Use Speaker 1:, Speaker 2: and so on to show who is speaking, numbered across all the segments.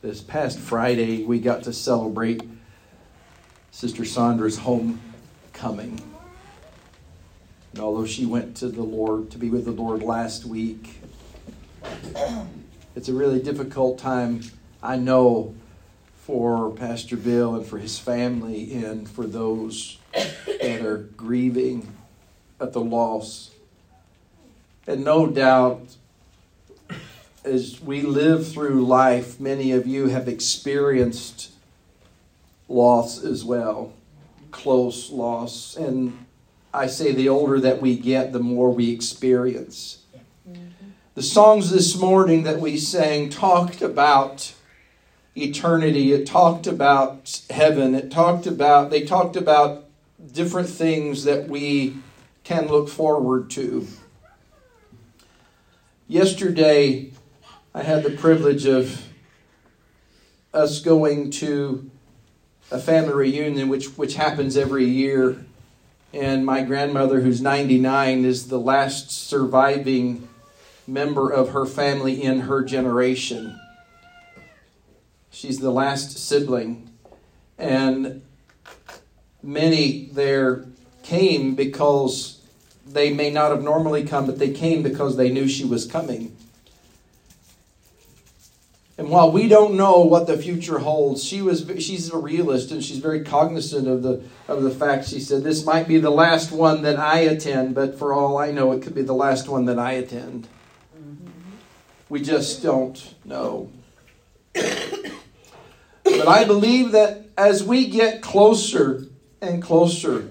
Speaker 1: this past Friday, we got to celebrate Sister Sandra's homecoming. And although she went to the Lord, to be with the Lord last week, it's a really difficult time, I know, for Pastor Bill and for his family and for those that are grieving at the loss. And no doubt, as we live through life, many of you have experienced loss as well, close loss. And I say the older that we get, the more we experience. Mm-hmm. The songs this morning that we sang talked about eternity. It talked about heaven. It talked about, they talked about different things that we can look forward to. Yesterday, I had the privilege of us going to a family reunion, which, which happens every year. And my grandmother, who's 99, is the last surviving member of her family in her generation. She's the last sibling. And many there came because they may not have normally come, but they came because they knew she was coming. And while we don't know what the future holds, she was she's a realist and she's very cognizant of the of the fact she said this might be the last one that I attend, but for all I know it could be the last one that I attend. Mm-hmm. We just don't know. but I believe that as we get closer and closer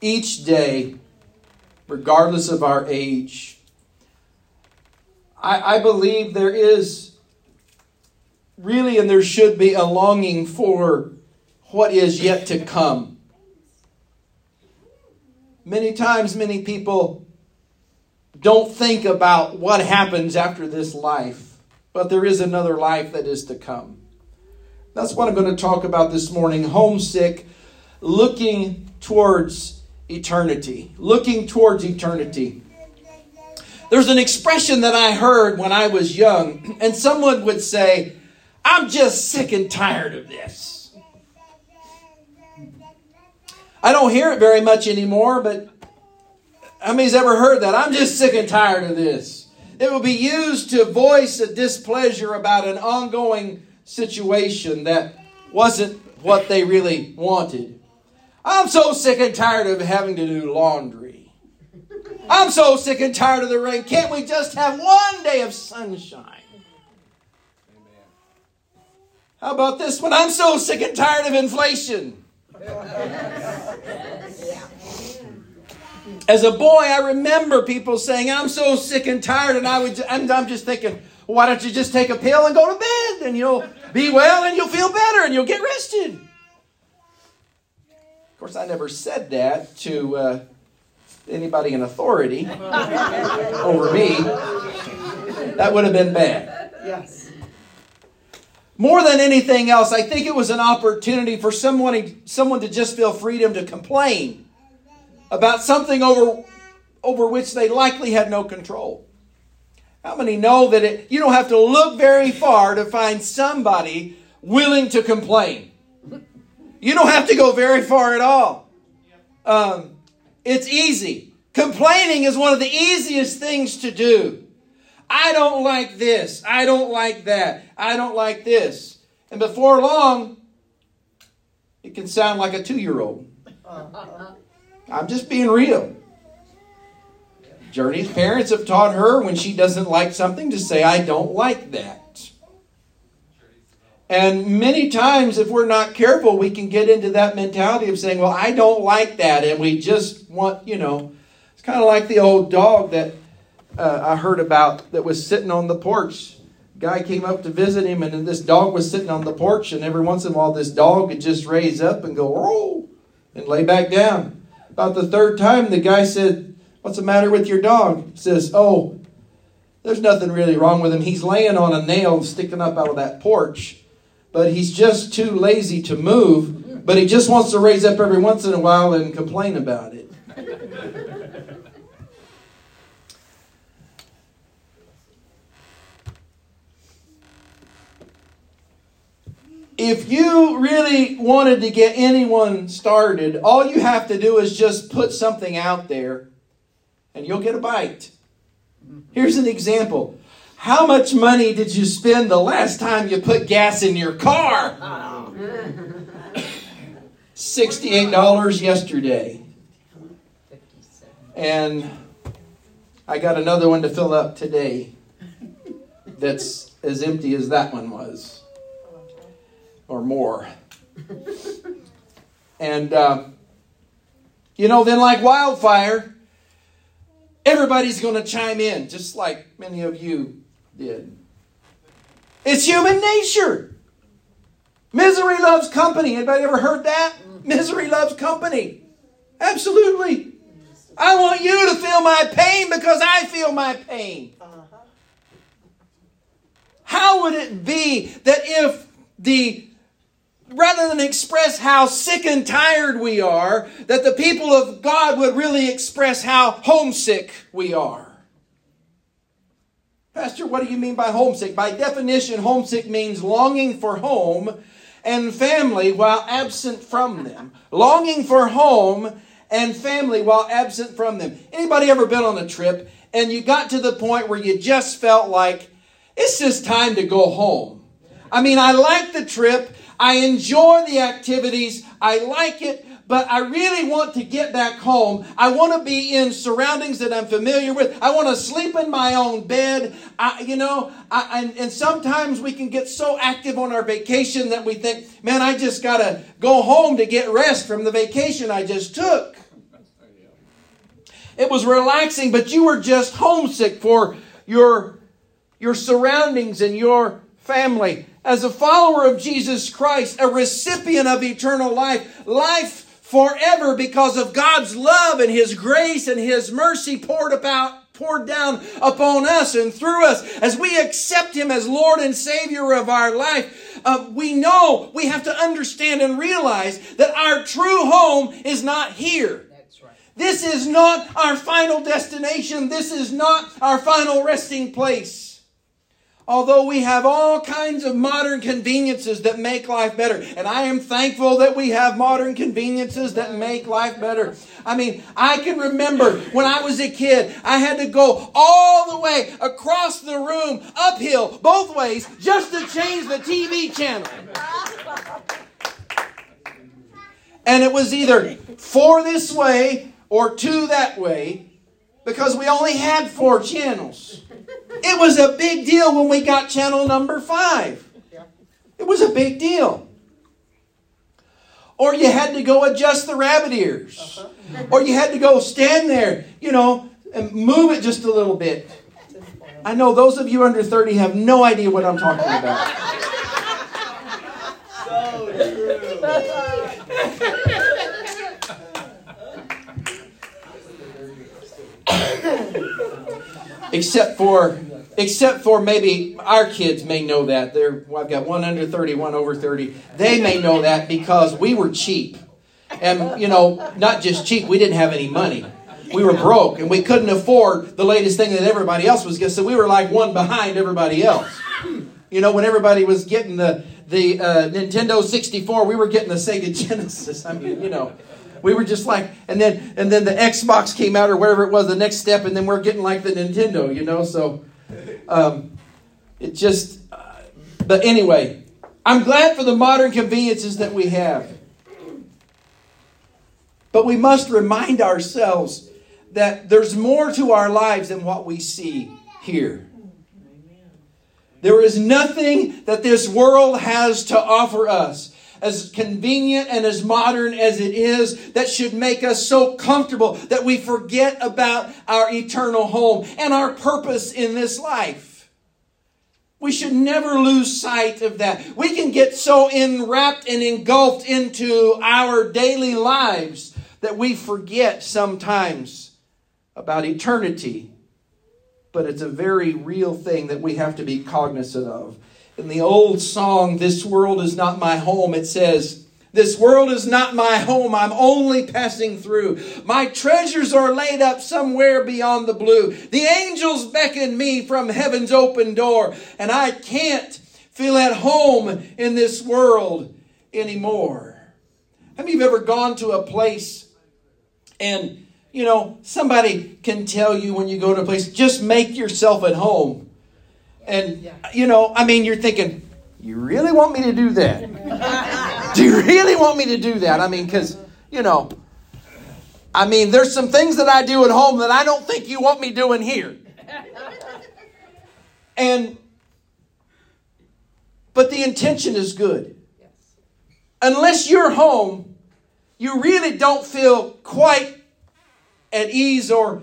Speaker 1: each day, regardless of our age, I, I believe there is really and there should be a longing for what is yet to come. Many times, many people don't think about what happens after this life, but there is another life that is to come. That's what I'm going to talk about this morning homesick, looking towards eternity. Looking towards eternity. There's an expression that I heard when I was young, and someone would say, I'm just sick and tired of this. I don't hear it very much anymore, but how many's ever heard that? I'm just sick and tired of this. It will be used to voice a displeasure about an ongoing situation that wasn't what they really wanted. I'm so sick and tired of having to do laundry. I'm so sick and tired of the rain. Can't we just have one day of sunshine? How about this one? I'm so sick and tired of inflation. As a boy, I remember people saying, I'm so sick and tired, and I would, and I'm just thinking, why don't you just take a pill and go to bed, and you'll be well, and you'll feel better, and you'll get rested. Of course, I never said that to uh, anybody in authority over me, that would have been bad. Yes. More than anything else, I think it was an opportunity for someone, someone to just feel freedom to complain about something over, over which they likely had no control. How many know that it, you don't have to look very far to find somebody willing to complain? You don't have to go very far at all. Um, it's easy. Complaining is one of the easiest things to do. I don't like this. I don't like that. I don't like this. And before long, it can sound like a two year old. I'm just being real. Journey's parents have taught her when she doesn't like something to say, I don't like that. And many times, if we're not careful, we can get into that mentality of saying, Well, I don't like that. And we just want, you know, it's kind of like the old dog that uh, I heard about that was sitting on the porch. Guy came up to visit him, and this dog was sitting on the porch. And every once in a while, this dog would just raise up and go, Oh, and lay back down. About the third time, the guy said, What's the matter with your dog? He says, Oh, there's nothing really wrong with him. He's laying on a nail sticking up out of that porch but he's just too lazy to move, but he just wants to raise up every once in a while and complain about it. if you really wanted to get anyone started, all you have to do is just put something out there and you'll get a bite. Here's an example. How much money did you spend the last time you put gas in your car? $68 yesterday. And I got another one to fill up today that's as empty as that one was, or more. And, uh, you know, then like wildfire, everybody's going to chime in, just like many of you did. It's human nature. Misery loves company. Anybody ever heard that? Misery loves company. Absolutely. I want you to feel my pain because I feel my pain. How would it be that if the rather than express how sick and tired we are, that the people of God would really express how homesick we are? Pastor, what do you mean by homesick? By definition, homesick means longing for home and family while absent from them. Longing for home and family while absent from them. Anybody ever been on a trip and you got to the point where you just felt like it's just time to go home? I mean, I like the trip. I enjoy the activities. I like it, but I really want to get back home. I want to be in surroundings that I'm familiar with. I want to sleep in my own bed. I, you know, I, and, and sometimes we can get so active on our vacation that we think, man, I just got to go home to get rest from the vacation I just took. It was relaxing, but you were just homesick for your, your surroundings and your family. As a follower of Jesus Christ, a recipient of eternal life, life forever because of God's love and His grace and His mercy poured about poured down upon us and through us as we accept Him as Lord and Savior of our life. Uh, we know we have to understand and realize that our true home is not here. right. This is not our final destination. This is not our final resting place. Although we have all kinds of modern conveniences that make life better. And I am thankful that we have modern conveniences that make life better. I mean, I can remember when I was a kid, I had to go all the way across the room, uphill, both ways, just to change the TV channel. And it was either four this way or two that way because we only had four channels. It was a big deal when we got channel number five. It was a big deal. Or you had to go adjust the rabbit ears. Or you had to go stand there, you know, and move it just a little bit. I know those of you under 30 have no idea what I'm talking about. Except for except for maybe our kids may know that. They're, well, I've got one under 30, one over 30. They may know that because we were cheap. And, you know, not just cheap, we didn't have any money. We were broke and we couldn't afford the latest thing that everybody else was getting. So we were like one behind everybody else. You know, when everybody was getting the, the uh, Nintendo 64, we were getting the Sega Genesis. I mean, you know we were just like, and then and then the Xbox came out or whatever it was, the next step, and then we're getting like the Nintendo, you know. So um, it just, uh, but anyway, I'm glad for the modern conveniences that we have. But we must remind ourselves that there's more to our lives than what we see here. There is nothing that this world has to offer us as convenient and as modern as it is, that should make us so comfortable that we forget about our eternal home and our purpose in this life. We should never lose sight of that. We can get so enwrapped and engulfed into our daily lives that we forget sometimes about eternity. But it's a very real thing that we have to be cognizant of. In the old song, This World is Not My Home, it says, This world is not my home. I'm only passing through. My treasures are laid up somewhere beyond the blue. The angels beckon me from heaven's open door, and I can't feel at home in this world anymore. Have you ever gone to a place and, you know, somebody can tell you when you go to a place, just make yourself at home. And, you know, I mean, you're thinking, you really want me to do that? do you really want me to do that? I mean, because, you know, I mean, there's some things that I do at home that I don't think you want me doing here. And, but the intention is good. Unless you're home, you really don't feel quite at ease or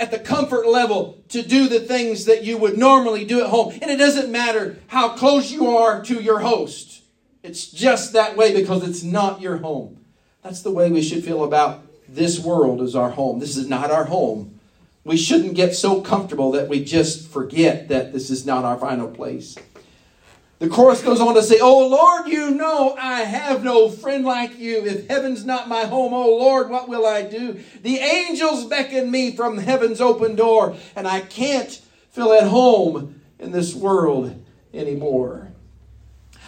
Speaker 1: at the comfort level to do the things that you would normally do at home. And it doesn't matter how close you are to your host. It's just that way because it's not your home. That's the way we should feel about this world as our home. This is not our home. We shouldn't get so comfortable that we just forget that this is not our final place. The chorus goes on to say, Oh Lord, you know I have no friend like you. If heaven's not my home, oh Lord, what will I do? The angels beckon me from heaven's open door, and I can't feel at home in this world anymore.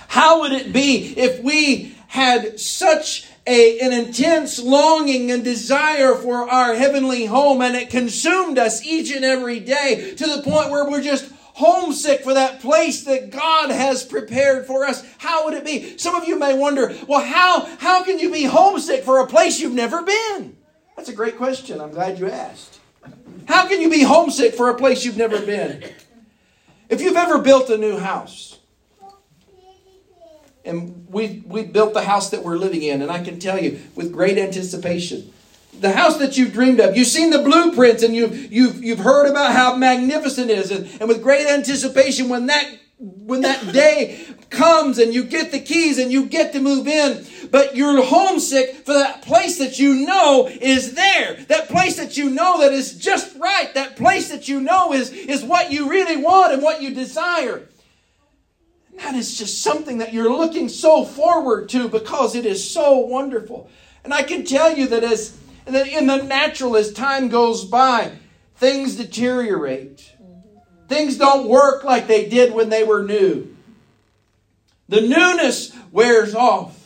Speaker 1: How would it be if we had such a, an intense longing and desire for our heavenly home, and it consumed us each and every day to the point where we're just homesick for that place that God has prepared for us, how would it be? Some of you may wonder, well, how, how can you be homesick for a place you've never been? That's a great question. I'm glad you asked. How can you be homesick for a place you've never been? If you've ever built a new house, and we, we built the house that we're living in, and I can tell you with great anticipation, the house that you've dreamed of. You've seen the blueprints and you've, you've, you've heard about how magnificent it is. And, and with great anticipation, when that, when that day comes and you get the keys and you get to move in, but you're homesick for that place that you know is there. That place that you know that is just right. That place that you know is, is what you really want and what you desire. And that is just something that you're looking so forward to because it is so wonderful. And I can tell you that as and then in the natural, as time goes by, things deteriorate. Things don't work like they did when they were new. The newness wears off.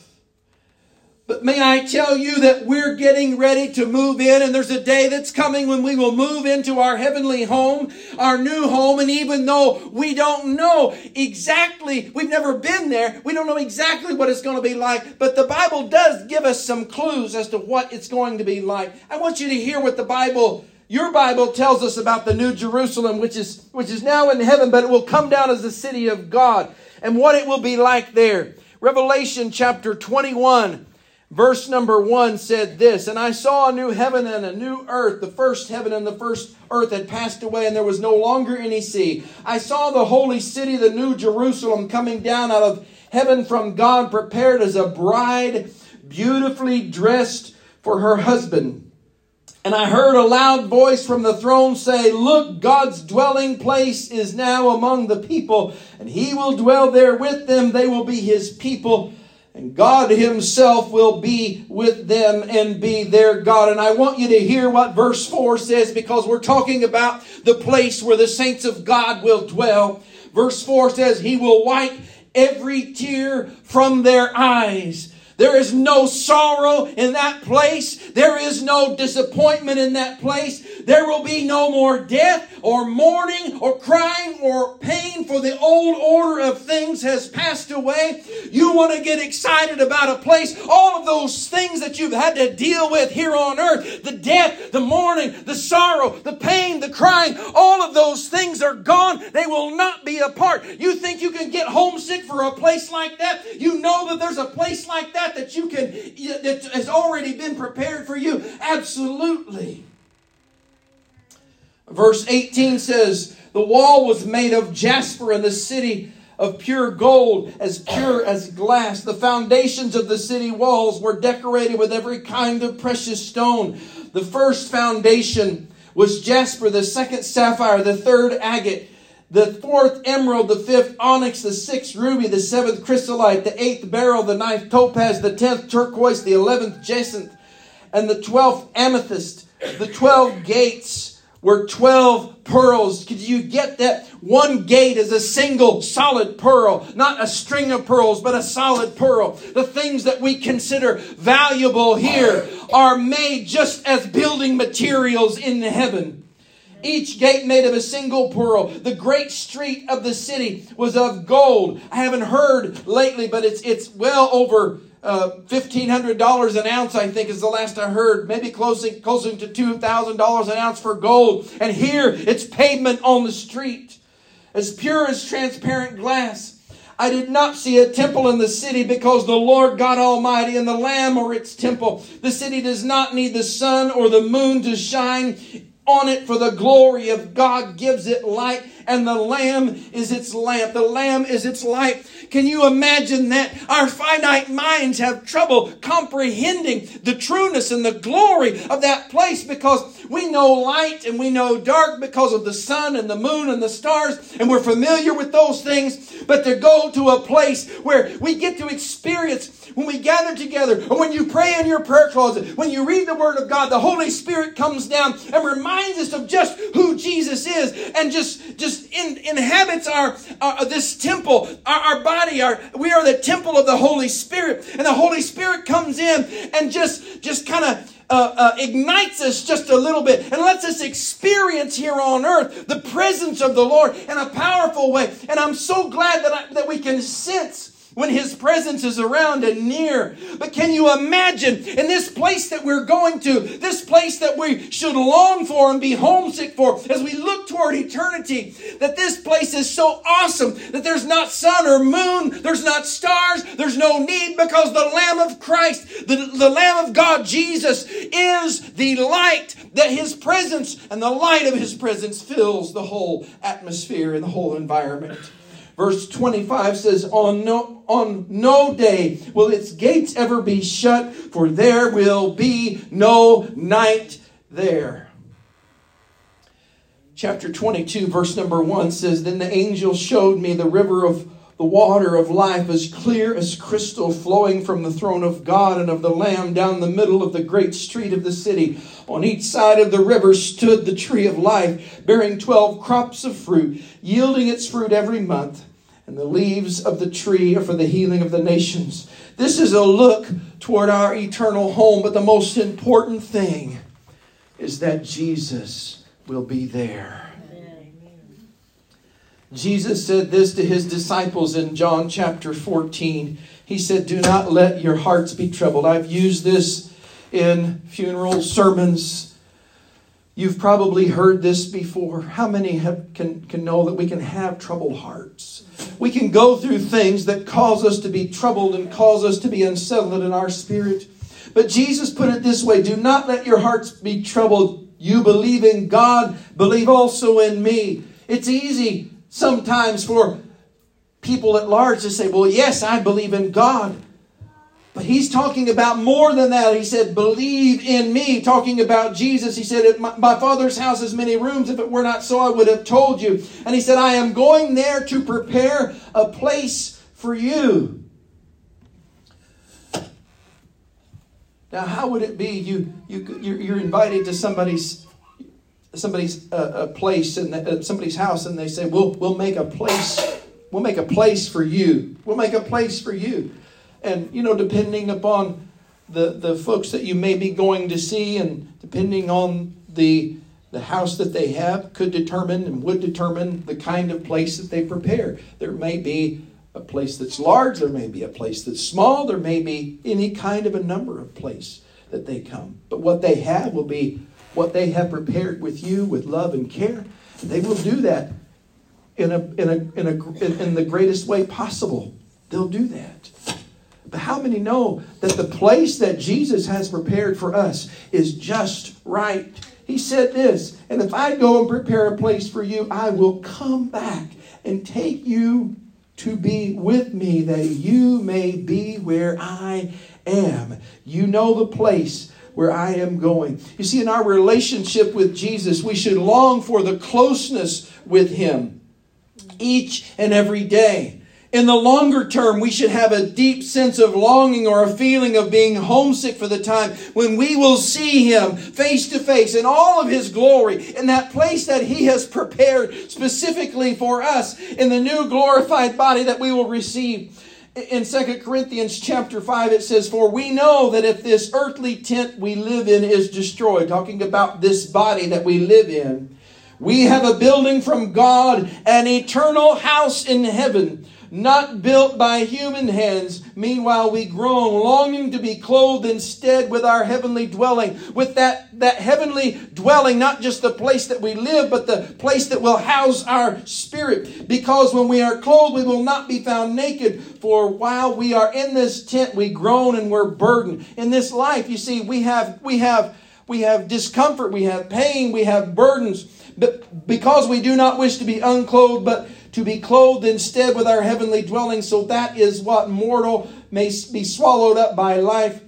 Speaker 1: But may I tell you that we're getting ready to move in, and there's a day that's coming when we will move into our heavenly home, our new home, and even though we don't know exactly, we've never been there, we don't know exactly what it's going to be like, but the Bible does give us some clues as to what it's going to be like. I want you to hear what the Bible your Bible tells us about the new Jerusalem, which is, which is now in heaven, but it will come down as the city of God and what it will be like there. Revelation chapter 21 Verse number one said this, and I saw a new heaven and a new earth. The first heaven and the first earth had passed away, and there was no longer any sea. I saw the holy city, the new Jerusalem, coming down out of heaven from God, prepared as a bride, beautifully dressed for her husband. And I heard a loud voice from the throne say, Look, God's dwelling place is now among the people, and he will dwell there with them. They will be his people and God Himself will be with them and be their God. And I want you to hear what verse 4 says because we're talking about the place where the saints of God will dwell. Verse 4 says, He will wipe every tear from their eyes. There is no sorrow in that place. There is no disappointment in that place. There will be no more death or mourning or crying or pain for the old order of things has passed away. You want to get excited about a place. All of those things that you've had to deal with here on earth, the death, the mourning, the sorrow, the pain, the crying, all of those things are gone. They will not be a part. You think you can get homesick for a place like that? You know that there's a place like that that that you can, that has already been prepared for you? Absolutely. Verse 18 says, The wall was made of jasper, and the city of pure gold, as pure as glass. The foundations of the city walls were decorated with every kind of precious stone. The first foundation was jasper, the second sapphire, the third agate the fourth emerald, the fifth onyx, the sixth ruby, the seventh chrysolite, the eighth beryl, the ninth topaz, the tenth turquoise, the eleventh jacinth, and the twelfth amethyst. The twelve gates were 12 pearls. Could you get that? One gate is a single solid pearl, not a string of pearls, but a solid pearl. The things that we consider valuable here are made just as building materials in heaven. Each gate made of a single pearl. The great street of the city was of gold. I haven't heard lately, but it's, it's well over uh, $1,500 an ounce, I think is the last I heard. Maybe closing, closing to $2,000 an ounce for gold. And here it's pavement on the street. As pure as transparent glass. I did not see a temple in the city because the Lord God Almighty and the Lamb are its temple. The city does not need the sun or the moon to shine on it for the glory of God gives it light and the lamb is its lamp. The lamb is its light. Can you imagine that? Our finite minds have trouble comprehending the trueness and the glory of that place because we know light and we know dark because of the sun and the moon and the stars, and we're familiar with those things. But to go to a place where we get to experience when we gather together, or when you pray in your prayer closet, when you read the Word of God, the Holy Spirit comes down and reminds us of just who Jesus is and just, just in, inhabits our, our this temple, our, our body. Our, we are the temple of the Holy Spirit. And the Holy Spirit comes in and just, just kind of uh, uh, ignites us just a little bit and lets us experience here on earth the presence of the Lord in a powerful way. And I'm so glad that, I, that we can sense when His presence is around and near. But can you imagine in this place that we're going to, this place that we should long for and be homesick for as we look toward eternity, that this place is so awesome that there's not sun or moon, there's not stars, there's no need because the Lamb of Christ, the, the Lamb of God, Jesus, is the light that His presence and the light of His presence fills the whole atmosphere and the whole environment. Verse 25 says, On no, on no day will its gates ever be shut, for there will be no night there. Chapter 22, verse number 1 says, Then the angel showed me the river of the water of life as clear as crystal flowing from the throne of God and of the Lamb down the middle of the great street of the city. On each side of the river stood the tree of life, bearing twelve crops of fruit, yielding its fruit every month and the leaves of the tree are for the healing of the nations. This is a look toward our eternal home, but the most important thing is that Jesus will be there. Jesus said this to his disciples in John chapter 14. He said, Do not let your hearts be troubled. I've used this in funeral sermons You've probably heard this before. How many have, can, can know that we can have troubled hearts? We can go through things that cause us to be troubled and cause us to be unsettled in our spirit. But Jesus put it this way Do not let your hearts be troubled. You believe in God, believe also in me. It's easy sometimes for people at large to say, Well, yes, I believe in God. But he's talking about more than that. He said, Believe in me. Talking about Jesus. He said, my, my Father's house has many rooms. If it were not so, I would have told you. And he said, I am going there to prepare a place for you. Now, how would it be you, you, you're invited to somebody's somebody's uh, a place and uh, somebody's house and they say we'll we'll make a place we'll make a place for you we'll make a place for you and, you know, depending upon the, the folks that you may be going to see and depending on the, the house that they have, could determine and would determine the kind of place that they prepare. There may be a place that's large, there may be a place that's small, there may be any kind of a number of place that they come. But what they have will be what they have prepared with you with love and care. They will do that in a in a in a in the greatest way possible. They'll do that. But how many know that the place that Jesus has prepared for us is just right? He said this, and if I go and prepare a place for you, I will come back and take you to be with me, that you may be where I am. You know the place where I am going. You see, in our relationship with Jesus, we should long for the closeness with Him each and every day In the longer term, we should have a deep sense of longing or a feeling of being homesick for the time when we will see Him face to face in all of His glory in that place that He has prepared specifically for us in the new glorified body that we will receive. In 2 Corinthians chapter 5, it says, For we know that if this earthly tent we live in is destroyed, talking about this body that we live in, we have a building from God, an eternal house in heaven not built by human hands. Meanwhile, we groan, longing to be clothed instead with our heavenly dwelling, with that, that heavenly dwelling, not just the place that we live, but the place that will house our spirit. Because when we are clothed, we will not be found naked. For while we are in this tent, we groan and we're burdened. In this life, you see, we have, we have, we have discomfort, we have pain, we have burdens. But because we do not wish to be unclothed, but to be clothed instead with our heavenly dwelling. So that is what mortal may be swallowed up by life.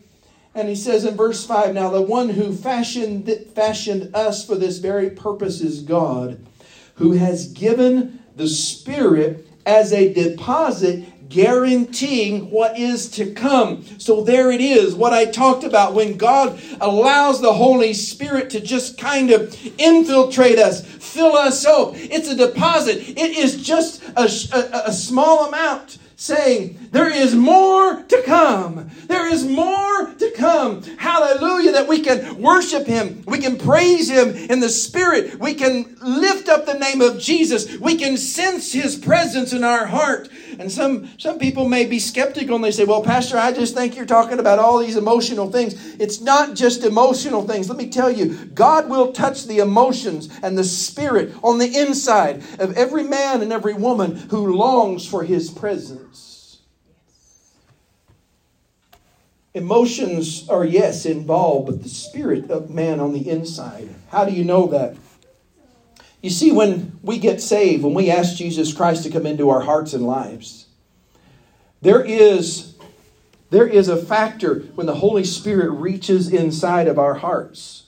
Speaker 1: And he says in verse 5 Now the one who fashioned, fashioned us for this very purpose is God, who has given the Spirit as a deposit guaranteeing what is to come. So there it is, what I talked about when God allows the Holy Spirit to just kind of infiltrate us, fill us up. It's a deposit. It is just a, a, a small amount saying, There is more to come. There is more to come. Hallelujah. That we can worship Him. We can praise Him in the Spirit. We can lift up the name of Jesus. We can sense His presence in our heart. And some, some people may be skeptical and they say, Well, Pastor, I just think you're talking about all these emotional things. It's not just emotional things. Let me tell you, God will touch the emotions and the spirit on the inside of every man and every woman who longs for His presence. Emotions are, yes, involved, but the spirit of man on the inside. How do you know that? You see, when we get saved, when we ask Jesus Christ to come into our hearts and lives, there is, there is a factor when the Holy Spirit reaches inside of our hearts.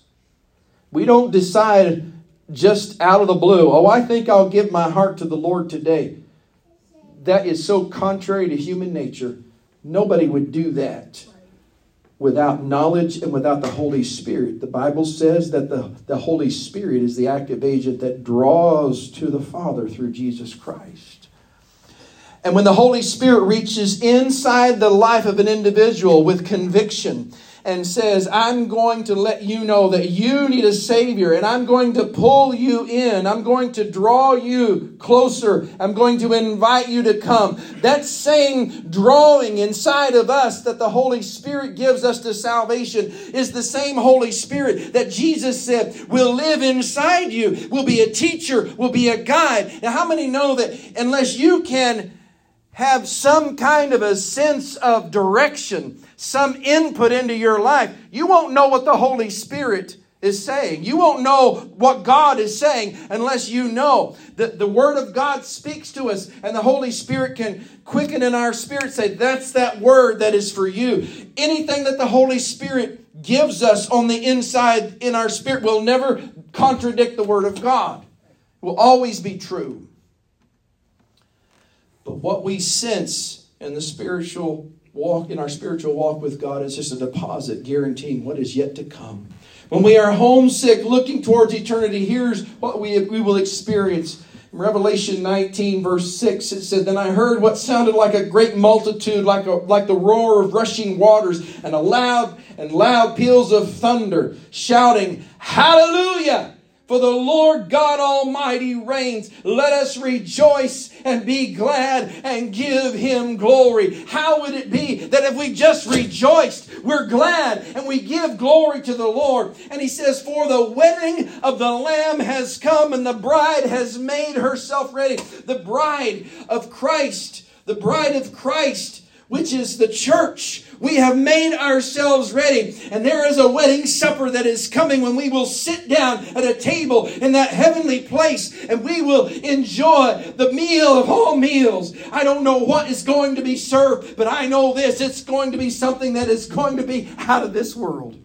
Speaker 1: We don't decide just out of the blue, oh, I think I'll give my heart to the Lord today. That is so contrary to human nature. Nobody would do that without knowledge and without the Holy Spirit. The Bible says that the, the Holy Spirit is the active agent that draws to the Father through Jesus Christ. And when the Holy Spirit reaches inside the life of an individual with conviction, and says, I'm going to let you know that you need a Savior and I'm going to pull you in. I'm going to draw you closer. I'm going to invite you to come. That same drawing inside of us that the Holy Spirit gives us to salvation is the same Holy Spirit that Jesus said will live inside you, will be a teacher, will be a guide. Now, how many know that unless you can have some kind of a sense of direction, some input into your life, you won't know what the Holy Spirit is saying. You won't know what God is saying unless you know that the Word of God speaks to us and the Holy Spirit can quicken in our spirit, say, That's that word that is for you. Anything that the Holy Spirit gives us on the inside in our spirit will never contradict the Word of God, it will always be true. But what we sense in the spiritual walk, in our spiritual walk with God, is just a deposit guaranteeing what is yet to come. When we are homesick, looking towards eternity, here's what we, we will experience. In Revelation 19, verse 6, it said, Then I heard what sounded like a great multitude, like, a, like the roar of rushing waters, and a loud and loud peals of thunder, shouting, Hallelujah! For the Lord God Almighty reigns. Let us rejoice and be glad and give him glory. How would it be that if we just rejoiced, we're glad and we give glory to the Lord? And he says, For the wedding of the Lamb has come and the bride has made herself ready. The bride of Christ, the bride of Christ, which is the church we have made ourselves ready. And there is a wedding supper that is coming when we will sit down at a table in that heavenly place and we will enjoy the meal of all meals. I don't know what is going to be served, but I know this it's going to be something that is going to be out of this world.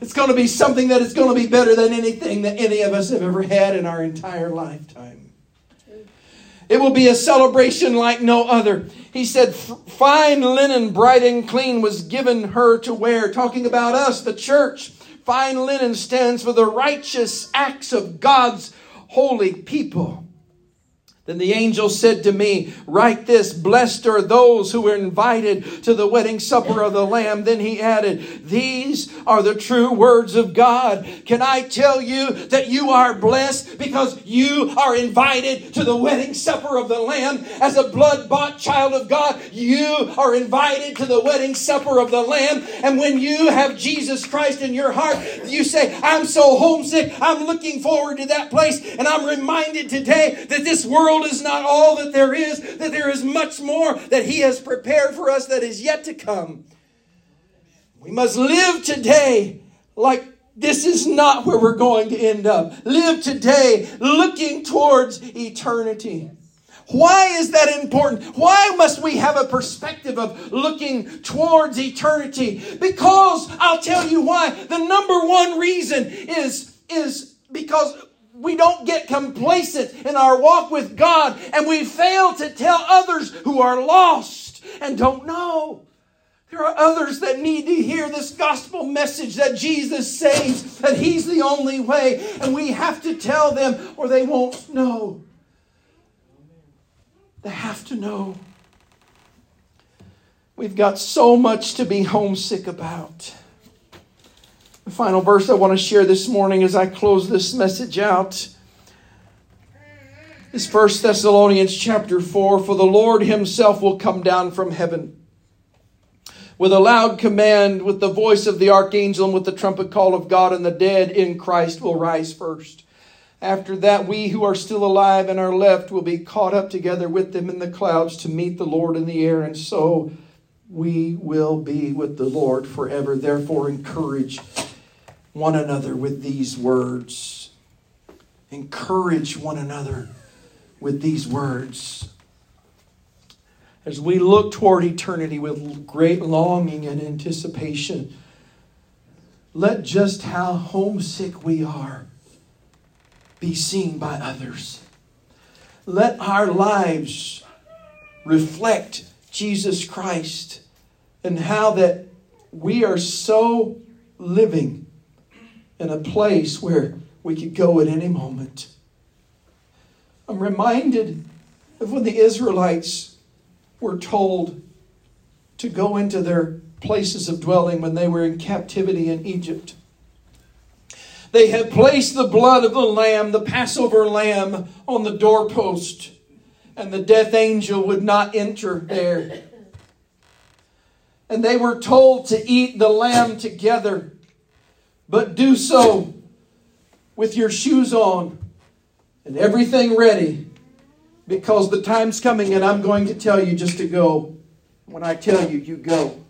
Speaker 1: It's going to be something that is going to be better than anything that any of us have ever had in our entire lifetime. It will be a celebration like no other. He said, Fine linen, bright and clean, was given her to wear. Talking about us, the church. Fine linen stands for the righteous acts of God's holy people. Then the angel said to me, Write this, blessed are those who are invited to the wedding supper of the Lamb. Then he added, These are the true words of God. Can I tell you that you are blessed because you are invited to the wedding supper of the Lamb? As a blood bought child of God, you are invited to the wedding supper of the Lamb. And when you have Jesus Christ in your heart, you say, I'm so homesick. I'm looking forward to that place. And I'm reminded today that this world world is not all that there is, that there is much more that He has prepared for us that is yet to come. We must live today like this is not where we're going to end up. Live today looking towards eternity. Why is that important? Why must we have a perspective of looking towards eternity? Because I'll tell you why. The number one reason is, is because we don't get complacent in our walk with God and we fail to tell others who are lost and don't know. There are others that need to hear this gospel message that Jesus saves, that He's the only way, and we have to tell them or they won't know. They have to know. We've got so much to be homesick about. The final verse I want to share this morning as I close this message out is 1 Thessalonians chapter 4 For the Lord himself will come down from heaven with a loud command, with the voice of the archangel, and with the trumpet call of God, and the dead in Christ will rise first. After that, we who are still alive and are left will be caught up together with them in the clouds to meet the Lord in the air, and so we will be with the Lord forever. Therefore, encourage one another with these words. Encourage one another with these words. As we look toward eternity with great longing and anticipation, let just how homesick we are be seen by others. Let our lives reflect Jesus Christ and how that we are so living in a place where we could go at any moment. I'm reminded of when the Israelites were told to go into their places of dwelling when they were in captivity in Egypt. They had placed the blood of the lamb, the Passover lamb, on the doorpost, and the death angel would not enter there. And they were told to eat the lamb together but do so with your shoes on and everything ready because the time's coming and I'm going to tell you just to go. When I tell you, you go.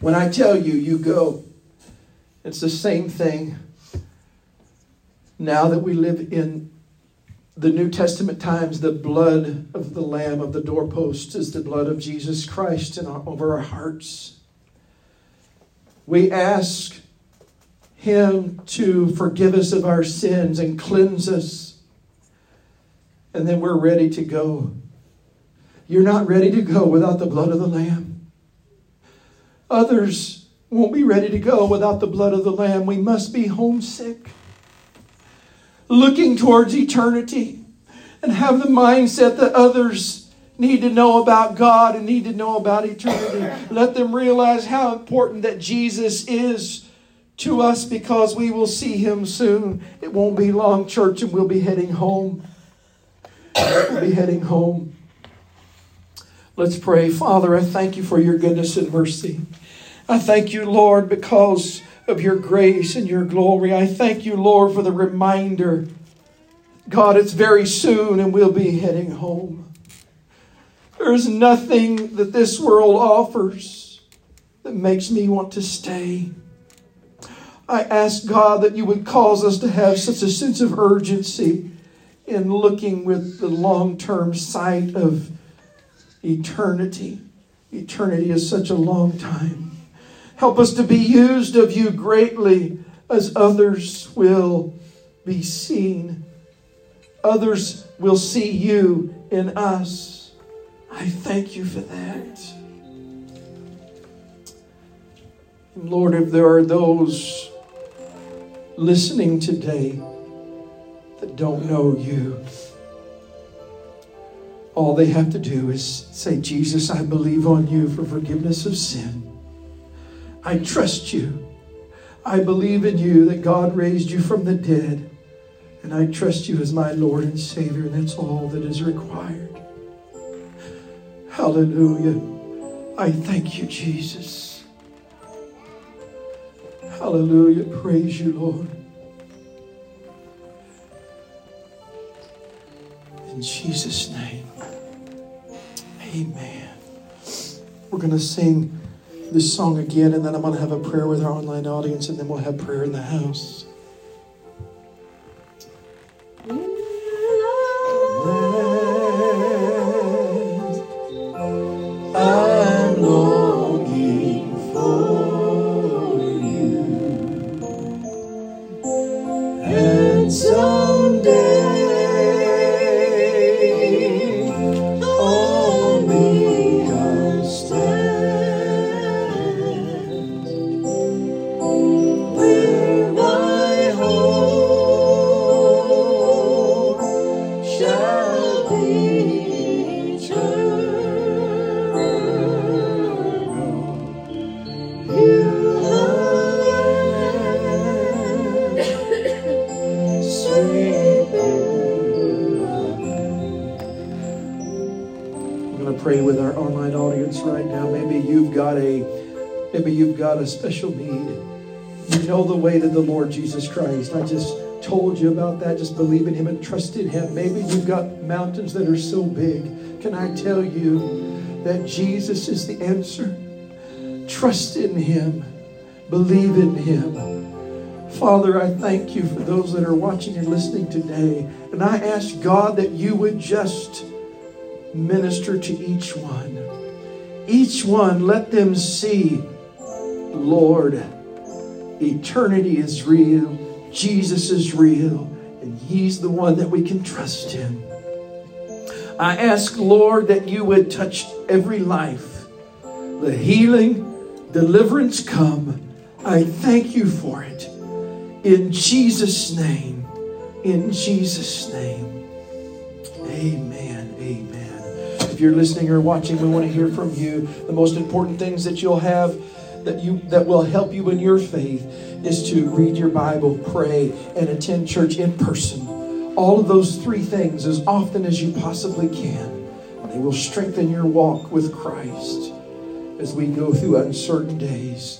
Speaker 1: When I tell you, you go. It's the same thing now that we live in the New Testament times. The blood of the Lamb of the doorpost is the blood of Jesus Christ in our, over our hearts. We ask Him to forgive us of our sins and cleanse us. And then we're ready to go. You're not ready to go without the blood of the Lamb. Others won't be ready to go without the blood of the Lamb. We must be homesick, looking towards eternity, and have the mindset that others need to know about God and need to know about eternity. Let them realize how important that Jesus is to us because we will see him soon. It won't be long, church, and we'll be heading home. We'll be heading home. Let's pray. Father, I thank you for your goodness and mercy. I thank you, Lord, because of your grace and your glory. I thank you, Lord, for the reminder. God, it's very soon and we'll be heading home. There is nothing that this world offers that makes me want to stay. I ask God that you would cause us to have such a sense of urgency in looking with the long term sight of eternity. Eternity is such a long time. Help us to be used of you greatly as others will be seen others will see you in us. I thank you for that. And Lord, if there are those listening today that don't know you, all they have to do is say, Jesus, I believe on you for forgiveness of sin. I trust you. I believe in you that God raised you from the dead. And I trust you as my Lord and Savior. And that's all that is required. Hallelujah. I thank you, Jesus. Hallelujah. Praise you, Lord. In Jesus' name. Amen. We're going to sing this song again, and then I'm going to have a prayer with our online audience, and then we'll have prayer in the house. A special need. You know the way to the Lord Jesus Christ. I just told you about that. Just believe in Him and trust in Him. Maybe you've got mountains that are so big. Can I tell you that Jesus is the answer? Trust in Him, believe in Him. Father, I thank you for those that are watching and listening today. And I ask God that you would just minister to each one. Each one, let them see Lord, eternity is real, Jesus is real, and He's the one that we can trust in. I ask, Lord, that you would touch every life. The healing, deliverance come. I thank you for it. In Jesus' name. In Jesus' name. Amen. Amen. If you're listening or watching, we want to hear from you. The most important things that you'll have that you that will help you in your faith is to read your Bible, pray, and attend church in person. All of those three things as often as you possibly can. They will strengthen your walk with Christ as we go through uncertain days.